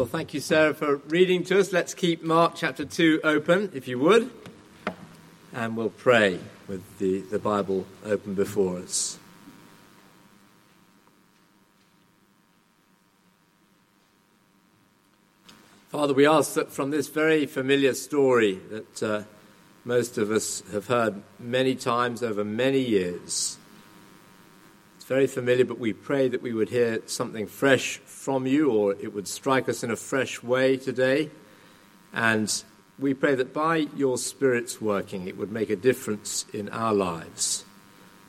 Well, thank you, Sarah, for reading to us. Let's keep Mark chapter 2 open, if you would, and we'll pray with the, the Bible open before us. Father, we ask that from this very familiar story that uh, most of us have heard many times over many years, very familiar, but we pray that we would hear something fresh from you or it would strike us in a fresh way today. And we pray that by your Spirit's working, it would make a difference in our lives.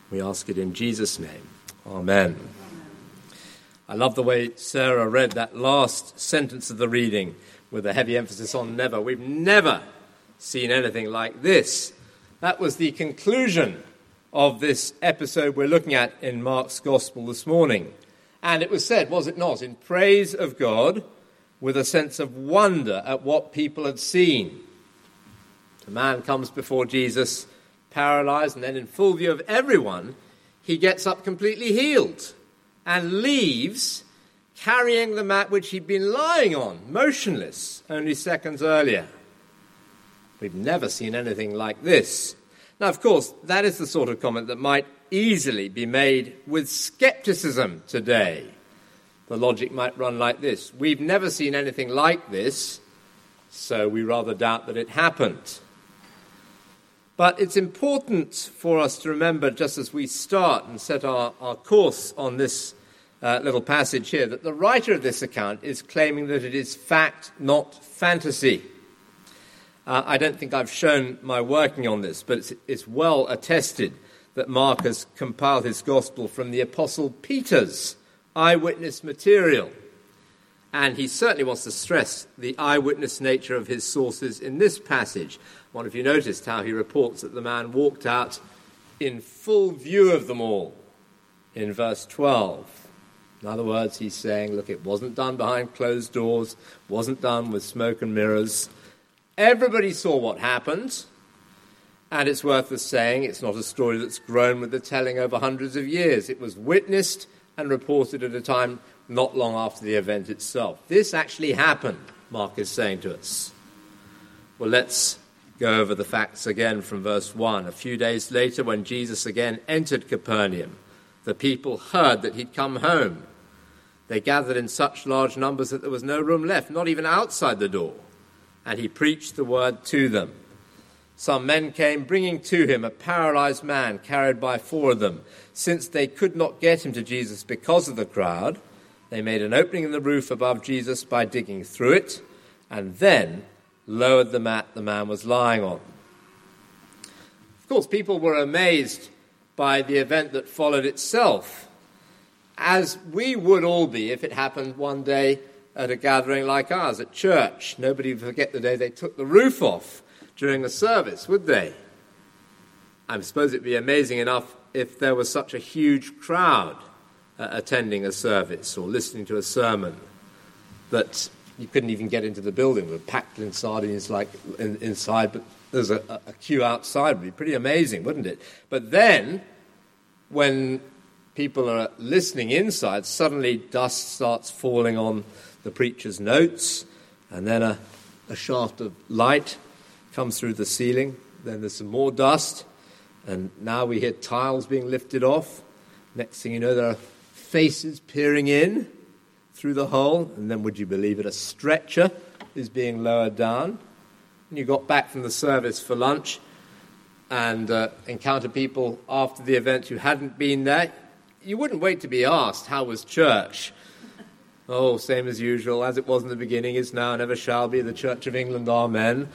We ask it in Jesus' name. Amen. I love the way Sarah read that last sentence of the reading with a heavy emphasis on never. We've never seen anything like this. That was the conclusion of this episode we're looking at in Mark's Gospel this morning. And it was said, was it not, in praise of God with a sense of wonder at what people had seen. The man comes before Jesus, paralyzed, and then in full view of everyone, he gets up completely healed and leaves carrying the mat which he'd been lying on, motionless, only seconds earlier. We've never seen anything like this. Now, of course, that is the sort of comment that might easily be made with skepticism today. The logic might run like this We've never seen anything like this, so we rather doubt that it happened. But it's important for us to remember, just as we start and set our, our course on this uh, little passage here that the writer of this account is claiming that it is fact, not fantasy. Uh, I don't think I've shown my working on this, but it's, it's well attested that Mark has compiled his gospel from the Apostle Peter's eyewitness material. And he certainly wants to stress the eyewitness nature of his sources in this passage. One of you noticed how he reports that the man walked out in full view of them all in verse 12. In other words, he's saying, look, it wasn't done behind closed doors, wasn't done with smoke and mirrors. Everybody saw what happened, and it's worth the saying it's not a story that's grown with the telling over hundreds of years. It was witnessed and reported at a time not long after the event itself. This actually happened, Mark is saying to us. Well, let's go over the facts again from verse 1. A few days later, when Jesus again entered Capernaum, the people heard that he'd come home they gathered in such large numbers that there was no room left, not even outside the door. And he preached the word to them. Some men came bringing to him a paralyzed man carried by four of them. Since they could not get him to Jesus because of the crowd, they made an opening in the roof above Jesus by digging through it and then lowered the mat the man was lying on. Of course, people were amazed by the event that followed itself as we would all be if it happened one day at a gathering like ours at church. Nobody would forget the day they took the roof off during a service, would they? I suppose it'd be amazing enough if there was such a huge crowd uh, attending a service or listening to a sermon that you couldn't even get into the building. We were packed in sardines like in, inside, but there's a, a queue outside. It would be pretty amazing, wouldn't it? But then, when people are listening inside, suddenly dust starts falling on the preacher's notes, and then a, a shaft of light comes through the ceiling. Then there's some more dust, and now we hear tiles being lifted off. Next thing you know, there are faces peering in through the hole, and then would you believe it, a stretcher is being lowered down. And you got back from the service for lunch and uh, encounter people after the event who hadn't been there you wouldn't wait to be asked, How was church? Oh, same as usual, as it was in the beginning, is now, and ever shall be, the Church of England, Amen.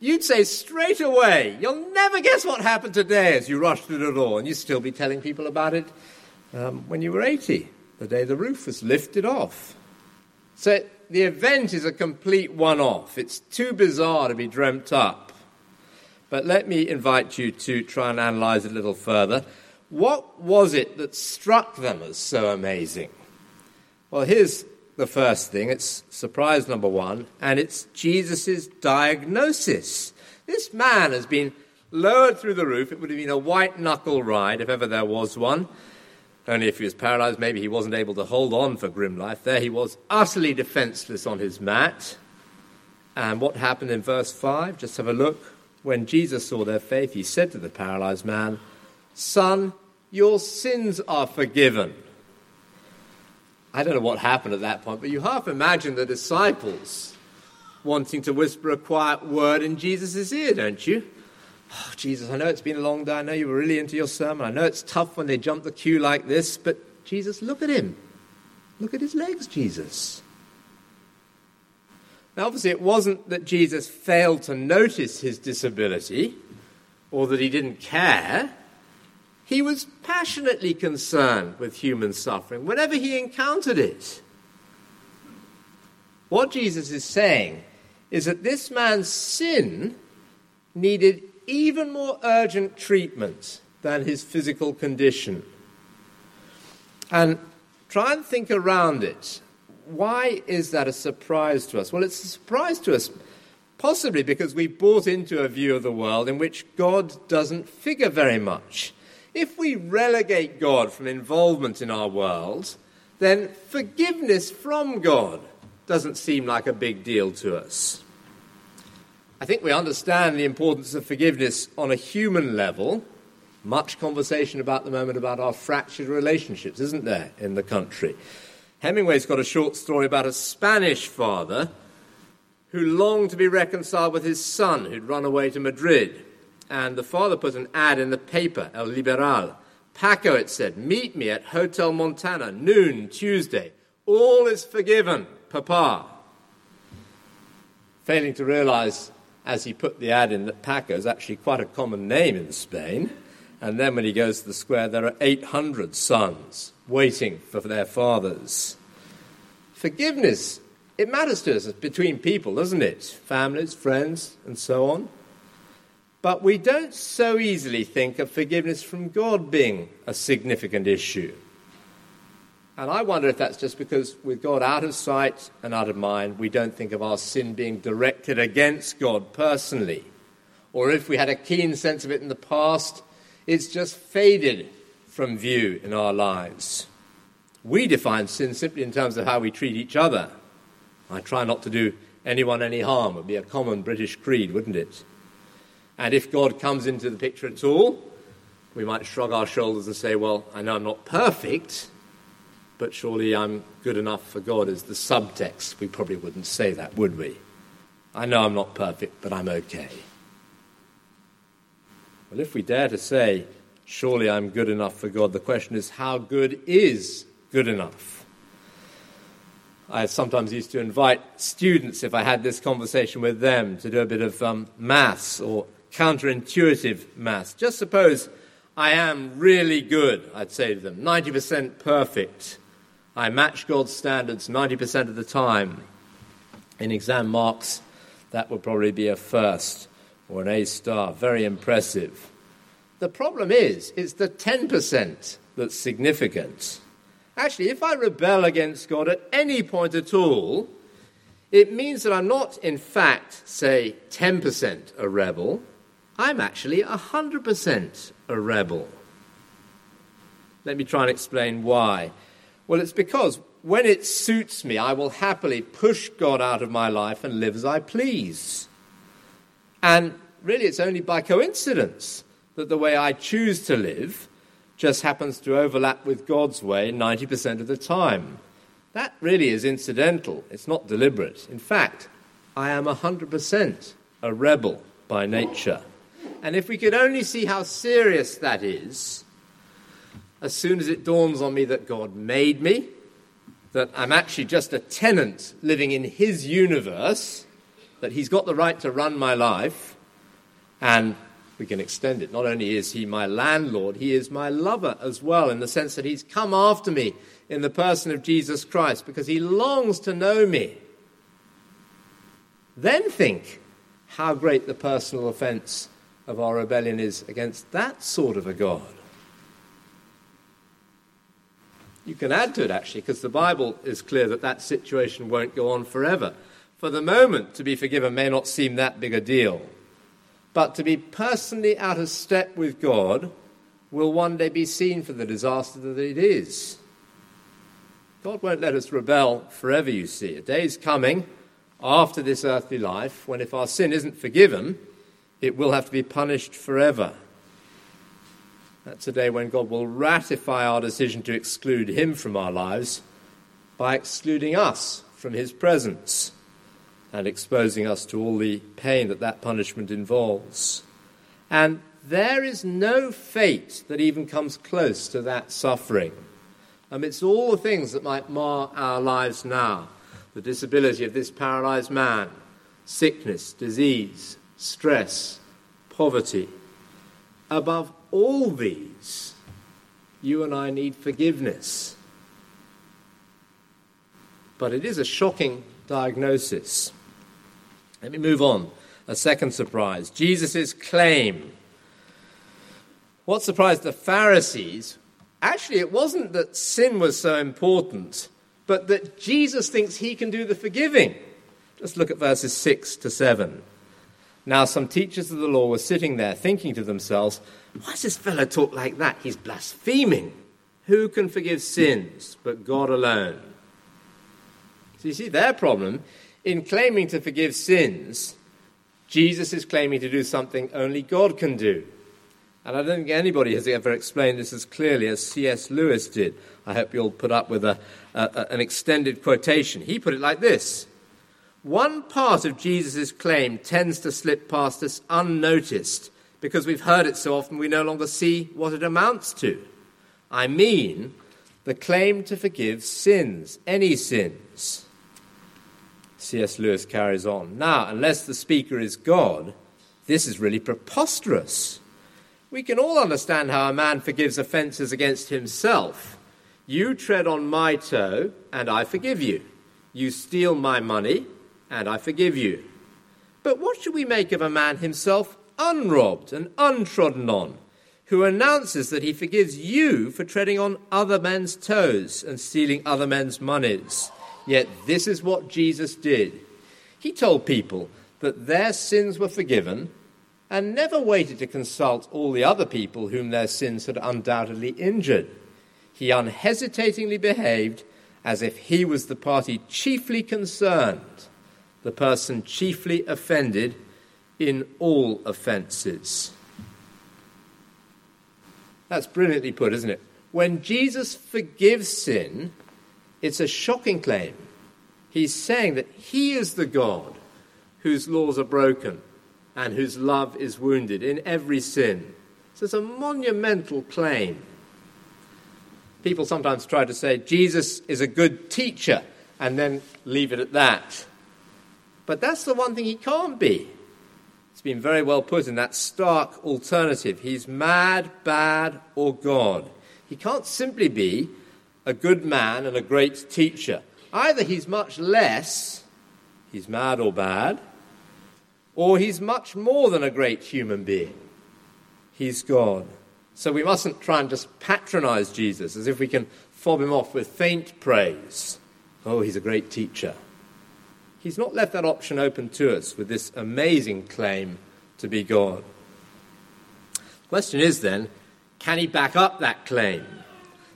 You'd say straight away, You'll never guess what happened today as you rush through the door, and you'd still be telling people about it um, when you were 80, the day the roof was lifted off. So the event is a complete one off. It's too bizarre to be dreamt up. But let me invite you to try and analyze it a little further. What was it that struck them as so amazing? Well, here's the first thing it's surprise number one, and it's Jesus' diagnosis. This man has been lowered through the roof. It would have been a white knuckle ride if ever there was one. Only if he was paralyzed, maybe he wasn't able to hold on for grim life. There he was, utterly defenseless on his mat. And what happened in verse 5? Just have a look. When Jesus saw their faith, he said to the paralyzed man, Son, your sins are forgiven. I don't know what happened at that point, but you half imagine the disciples wanting to whisper a quiet word in Jesus' ear, don't you? Oh, Jesus, I know it's been a long day. I know you were really into your sermon. I know it's tough when they jump the queue like this, but Jesus, look at him. Look at his legs, Jesus. Now, obviously, it wasn't that Jesus failed to notice his disability or that he didn't care. He was passionately concerned with human suffering whenever he encountered it. What Jesus is saying is that this man's sin needed even more urgent treatment than his physical condition. And try and think around it. Why is that a surprise to us? Well, it's a surprise to us possibly because we bought into a view of the world in which God doesn't figure very much. If we relegate God from involvement in our world, then forgiveness from God doesn't seem like a big deal to us. I think we understand the importance of forgiveness on a human level. Much conversation about the moment about our fractured relationships, isn't there, in the country? Hemingway's got a short story about a Spanish father who longed to be reconciled with his son who'd run away to Madrid. And the father put an ad in the paper, El Liberal. Paco, it said, meet me at Hotel Montana, noon, Tuesday. All is forgiven, Papa. Failing to realize as he put the ad in that Paco is actually quite a common name in Spain. And then when he goes to the square, there are 800 sons waiting for their fathers. Forgiveness, it matters to us between people, doesn't it? Families, friends, and so on. But we don't so easily think of forgiveness from God being a significant issue. And I wonder if that's just because, with God out of sight and out of mind, we don't think of our sin being directed against God personally. Or if we had a keen sense of it in the past, it's just faded from view in our lives. We define sin simply in terms of how we treat each other. I try not to do anyone any harm would be a common British creed, wouldn't it? And if God comes into the picture at all, we might shrug our shoulders and say, Well, I know I'm not perfect, but surely I'm good enough for God is the subtext. We probably wouldn't say that, would we? I know I'm not perfect, but I'm okay. Well, if we dare to say, surely I'm good enough for God, the question is, how good is good enough? I sometimes used to invite students, if I had this conversation with them, to do a bit of um, maths or counterintuitive maths. Just suppose I am really good, I'd say to them, 90% perfect. I match God's standards 90% of the time. In exam marks, that would probably be a first or an A star. Very impressive. The problem is, it's the 10% that's significant. Actually, if I rebel against God at any point at all, it means that I'm not, in fact, say, 10% a rebel. I'm actually 100% a rebel. Let me try and explain why. Well, it's because when it suits me, I will happily push God out of my life and live as I please. And really, it's only by coincidence that the way I choose to live just happens to overlap with God's way 90% of the time. That really is incidental, it's not deliberate. In fact, I am 100% a rebel by nature. And if we could only see how serious that is, as soon as it dawns on me that God made me, that I'm actually just a tenant living in His universe, that He's got the right to run my life, and we can extend it. Not only is He my landlord, He is my lover as well, in the sense that He's come after me in the person of Jesus Christ because He longs to know me. Then think how great the personal offense of our rebellion is against that sort of a God. You can add to it, actually, because the Bible is clear that that situation won't go on forever. For the moment, to be forgiven may not seem that big a deal. But to be personally out of step with God will one day be seen for the disaster that it is. God won't let us rebel forever, you see. A day is coming after this earthly life when, if our sin isn't forgiven, it will have to be punished forever. That's a day when God will ratify our decision to exclude Him from our lives by excluding us from His presence and exposing us to all the pain that that punishment involves. And there is no fate that even comes close to that suffering. Amidst all the things that might mar our lives now, the disability of this paralyzed man, sickness, disease, stress, poverty, above all these, you and I need forgiveness. But it is a shocking diagnosis. Let me move on. A second surprise Jesus' claim. What surprised the Pharisees? Actually, it wasn't that sin was so important, but that Jesus thinks he can do the forgiving. Just look at verses 6 to 7. Now, some teachers of the law were sitting there thinking to themselves, Why does this fellow talk like that? He's blaspheming. Who can forgive sins but God alone? So you see, their problem in claiming to forgive sins, Jesus is claiming to do something only God can do. And I don't think anybody has ever explained this as clearly as C.S. Lewis did. I hope you'll put up with a, a, an extended quotation. He put it like this One part of Jesus' claim tends to slip past us unnoticed because we've heard it so often we no longer see what it amounts to. I mean, the claim to forgive sins, any sins. C.S. Lewis carries on. Now, unless the speaker is God, this is really preposterous. We can all understand how a man forgives offences against himself. You tread on my toe, and I forgive you. You steal my money, and I forgive you. But what should we make of a man himself unrobbed and untrodden on, who announces that he forgives you for treading on other men's toes and stealing other men's monies? Yet this is what Jesus did. He told people that their sins were forgiven and never waited to consult all the other people whom their sins had undoubtedly injured. He unhesitatingly behaved as if he was the party chiefly concerned, the person chiefly offended in all offences. That's brilliantly put, isn't it? When Jesus forgives sin, it's a shocking claim. He's saying that he is the God whose laws are broken and whose love is wounded in every sin. So it's a monumental claim. People sometimes try to say Jesus is a good teacher and then leave it at that. But that's the one thing he can't be. It's been very well put in that stark alternative. He's mad, bad, or God. He can't simply be a good man and a great teacher. Either he's much less, he's mad or bad, or he's much more than a great human being. He's God. So we mustn't try and just patronize Jesus as if we can fob him off with faint praise. Oh, he's a great teacher. He's not left that option open to us with this amazing claim to be God. The question is then, can he back up that claim?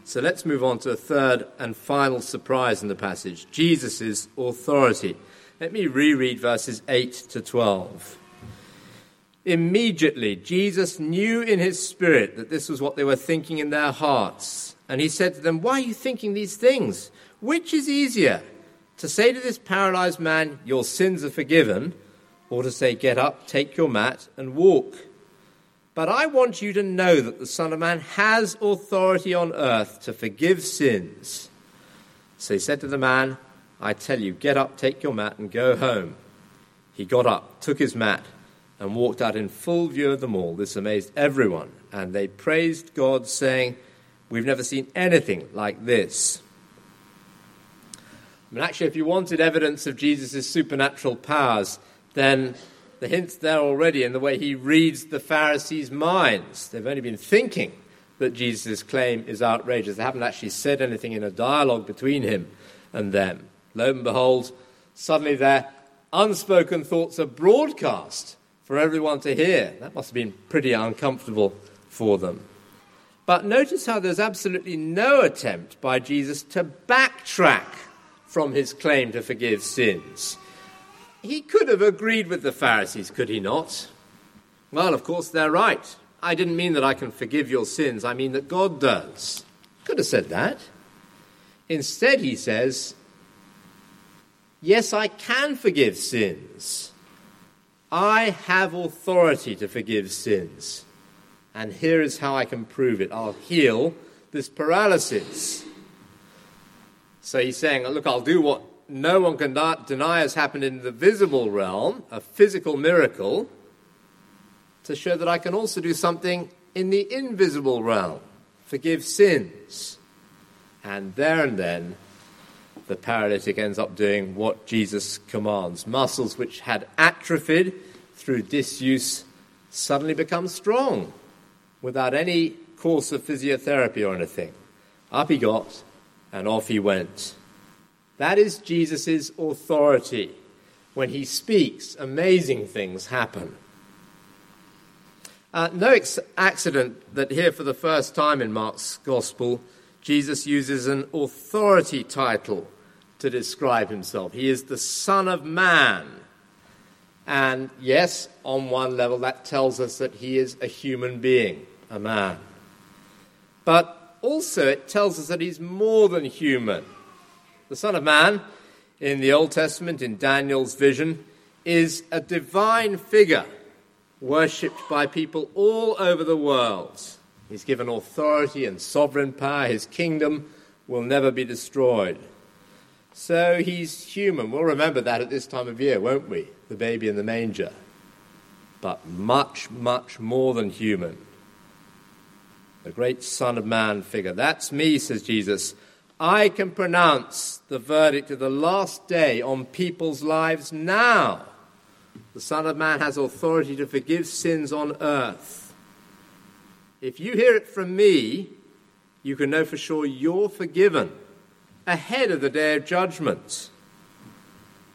So let's move on to a third and final surprise in the passage Jesus' authority. Let me reread verses 8 to 12. Immediately, Jesus knew in his spirit that this was what they were thinking in their hearts. And he said to them, Why are you thinking these things? Which is easier, to say to this paralyzed man, Your sins are forgiven, or to say, Get up, take your mat, and walk? But I want you to know that the Son of Man has authority on earth to forgive sins. So he said to the man, I tell you, get up, take your mat, and go home. He got up, took his mat, and walked out in full view of them all. This amazed everyone, and they praised God, saying, We've never seen anything like this. I mean, actually, if you wanted evidence of Jesus' supernatural powers, then the hint's there already in the way he reads the Pharisees' minds. They've only been thinking that Jesus' claim is outrageous. They haven't actually said anything in a dialogue between him and them. Lo and behold, suddenly their unspoken thoughts are broadcast for everyone to hear. That must have been pretty uncomfortable for them. But notice how there's absolutely no attempt by Jesus to backtrack from his claim to forgive sins. He could have agreed with the Pharisees, could he not? Well, of course, they're right. I didn't mean that I can forgive your sins, I mean that God does. Could have said that. Instead, he says, Yes, I can forgive sins. I have authority to forgive sins. And here is how I can prove it I'll heal this paralysis. So he's saying, Look, I'll do what no one can deny has happened in the visible realm, a physical miracle, to show that I can also do something in the invisible realm, forgive sins. And there and then, the paralytic ends up doing what Jesus commands. Muscles which had atrophied through disuse suddenly become strong without any course of physiotherapy or anything. Up he got, and off he went. That is Jesus' authority. When he speaks, amazing things happen. Uh, no ex- accident that here, for the first time in Mark's Gospel, Jesus uses an authority title to describe himself. He is the Son of Man. And yes, on one level, that tells us that he is a human being, a man. But also, it tells us that he's more than human. The Son of Man in the Old Testament, in Daniel's vision, is a divine figure worshipped by people all over the world. He's given authority and sovereign power. His kingdom will never be destroyed. So he's human. We'll remember that at this time of year, won't we? The baby in the manger. But much, much more than human. The great Son of Man figure. That's me, says Jesus. I can pronounce the verdict of the last day on people's lives now. The Son of Man has authority to forgive sins on earth. If you hear it from me, you can know for sure you're forgiven ahead of the day of judgment.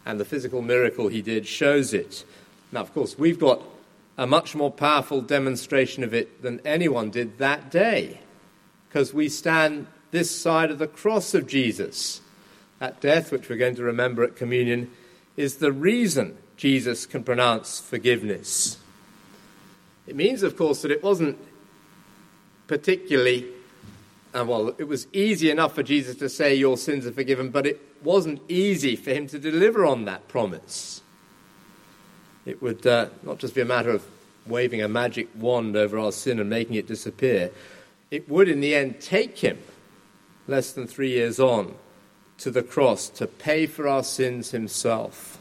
And the physical miracle he did shows it. Now, of course, we've got a much more powerful demonstration of it than anyone did that day because we stand this side of the cross of Jesus. That death, which we're going to remember at communion, is the reason Jesus can pronounce forgiveness. It means, of course, that it wasn't particularly, uh, well, it was easy enough for Jesus to say, Your sins are forgiven, but it wasn't easy for him to deliver on that promise. It would uh, not just be a matter of waving a magic wand over our sin and making it disappear, it would in the end take him less than three years on, to the cross to pay for our sins himself.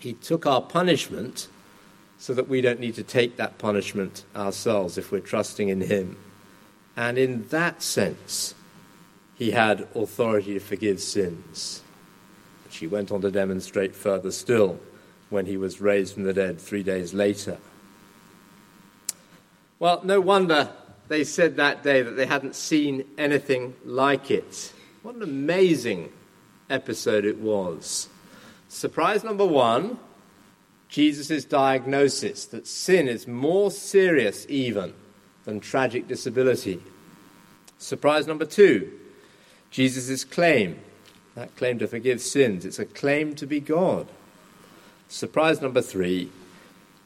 He took our punishment so that we don't need to take that punishment ourselves if we're trusting in him. And in that sense, he had authority to forgive sins, which he went on to demonstrate further still when he was raised from the dead three days later. Well, no wonder they said that day that they hadn't seen anything like it. What an amazing episode it was. Surprise number one Jesus' diagnosis that sin is more serious even than tragic disability. Surprise number two Jesus' claim that claim to forgive sins. It's a claim to be God. Surprise number three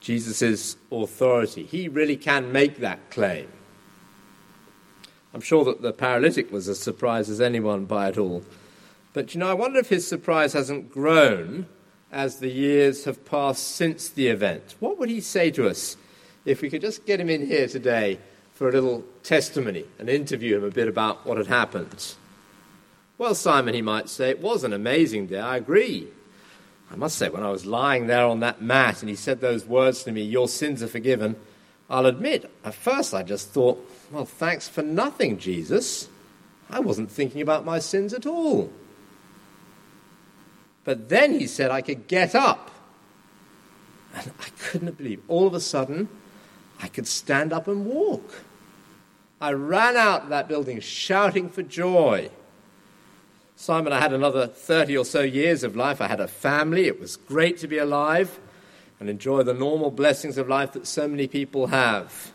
Jesus' authority. He really can make that claim. I'm sure that the paralytic was as surprised as anyone by it all. But you know, I wonder if his surprise hasn't grown as the years have passed since the event. What would he say to us if we could just get him in here today for a little testimony and interview him a bit about what had happened? Well, Simon, he might say, it was an amazing day. I agree. I must say, when I was lying there on that mat and he said those words to me, Your sins are forgiven, I'll admit, at first I just thought, well, thanks for nothing, Jesus. I wasn't thinking about my sins at all. But then he said I could get up. And I couldn't believe. All of a sudden, I could stand up and walk. I ran out of that building shouting for joy. Simon, I had another 30 or so years of life. I had a family. It was great to be alive and enjoy the normal blessings of life that so many people have.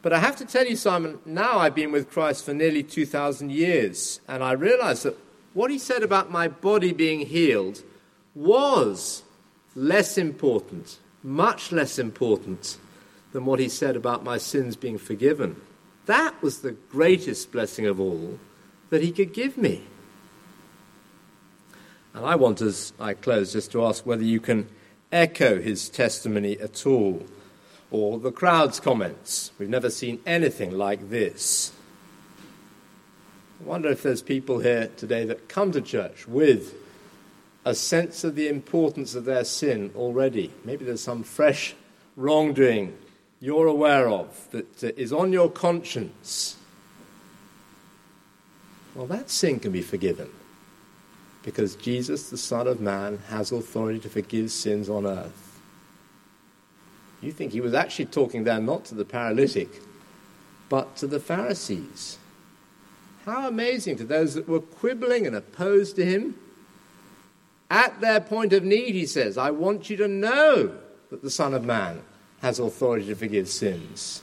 But I have to tell you, Simon, now I've been with Christ for nearly 2,000 years, and I realize that what he said about my body being healed was less important, much less important than what he said about my sins being forgiven. That was the greatest blessing of all that he could give me. And I want, as I close, just to ask whether you can echo his testimony at all, or the crowd's comments. We've never seen anything like this. I wonder if there's people here today that come to church with a sense of the importance of their sin already. Maybe there's some fresh wrongdoing you're aware of that uh, on your conscience. Well, that sin can be forgiven because Jesus, the Son of Man, has authority to forgive sins on earth. You think he was actually talking there not to the paralytic, but to the Pharisees. How amazing to those that were quibbling and opposed to him. At their point of need, he says, I want you to know that the Son of Man has authority to forgive sins.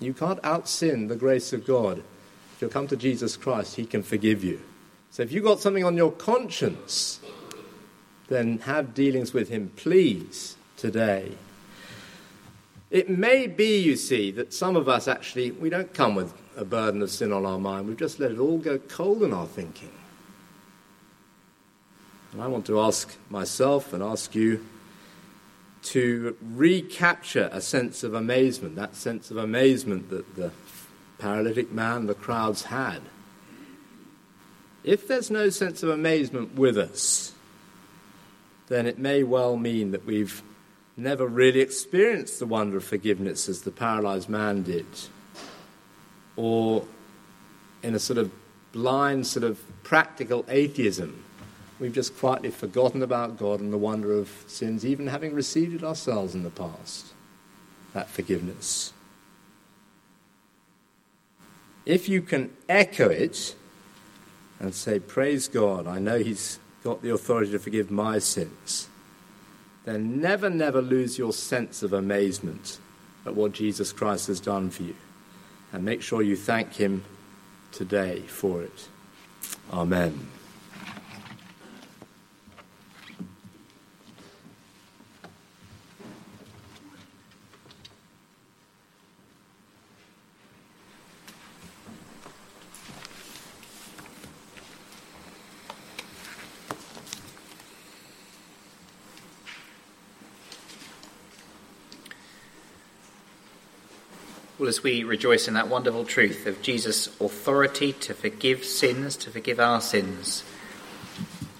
You can't out sin the grace of God you'll come to Jesus Christ, He can forgive you. So if you've got something on your conscience, then have dealings with Him, please, today. It may be, you see, that some of us actually, we don't come with a burden of sin on our mind. We've just let it all go cold in our thinking. And I want to ask myself and ask you to recapture a sense of amazement, that sense of amazement that the paralytic man the crowds had. If there's no sense of amazement with us, then it may well mean that we've never really experienced the wonder of forgiveness as the paralyzed man did. Or in a sort of blind, sort of practical atheism, we've just quietly forgotten about God and the wonder of sins, even having received it ourselves in the past. That forgiveness if you can echo it and say, Praise God, I know He's got the authority to forgive my sins, then never, never lose your sense of amazement at what Jesus Christ has done for you. And make sure you thank Him today for it. Amen. As we rejoice in that wonderful truth of Jesus' authority to forgive sins, to forgive our sins,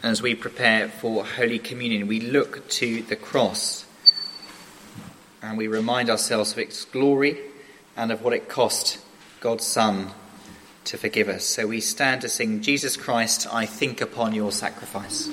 as we prepare for Holy Communion, we look to the cross and we remind ourselves of its glory and of what it cost God's Son to forgive us. So we stand to sing, Jesus Christ, I think upon your sacrifice.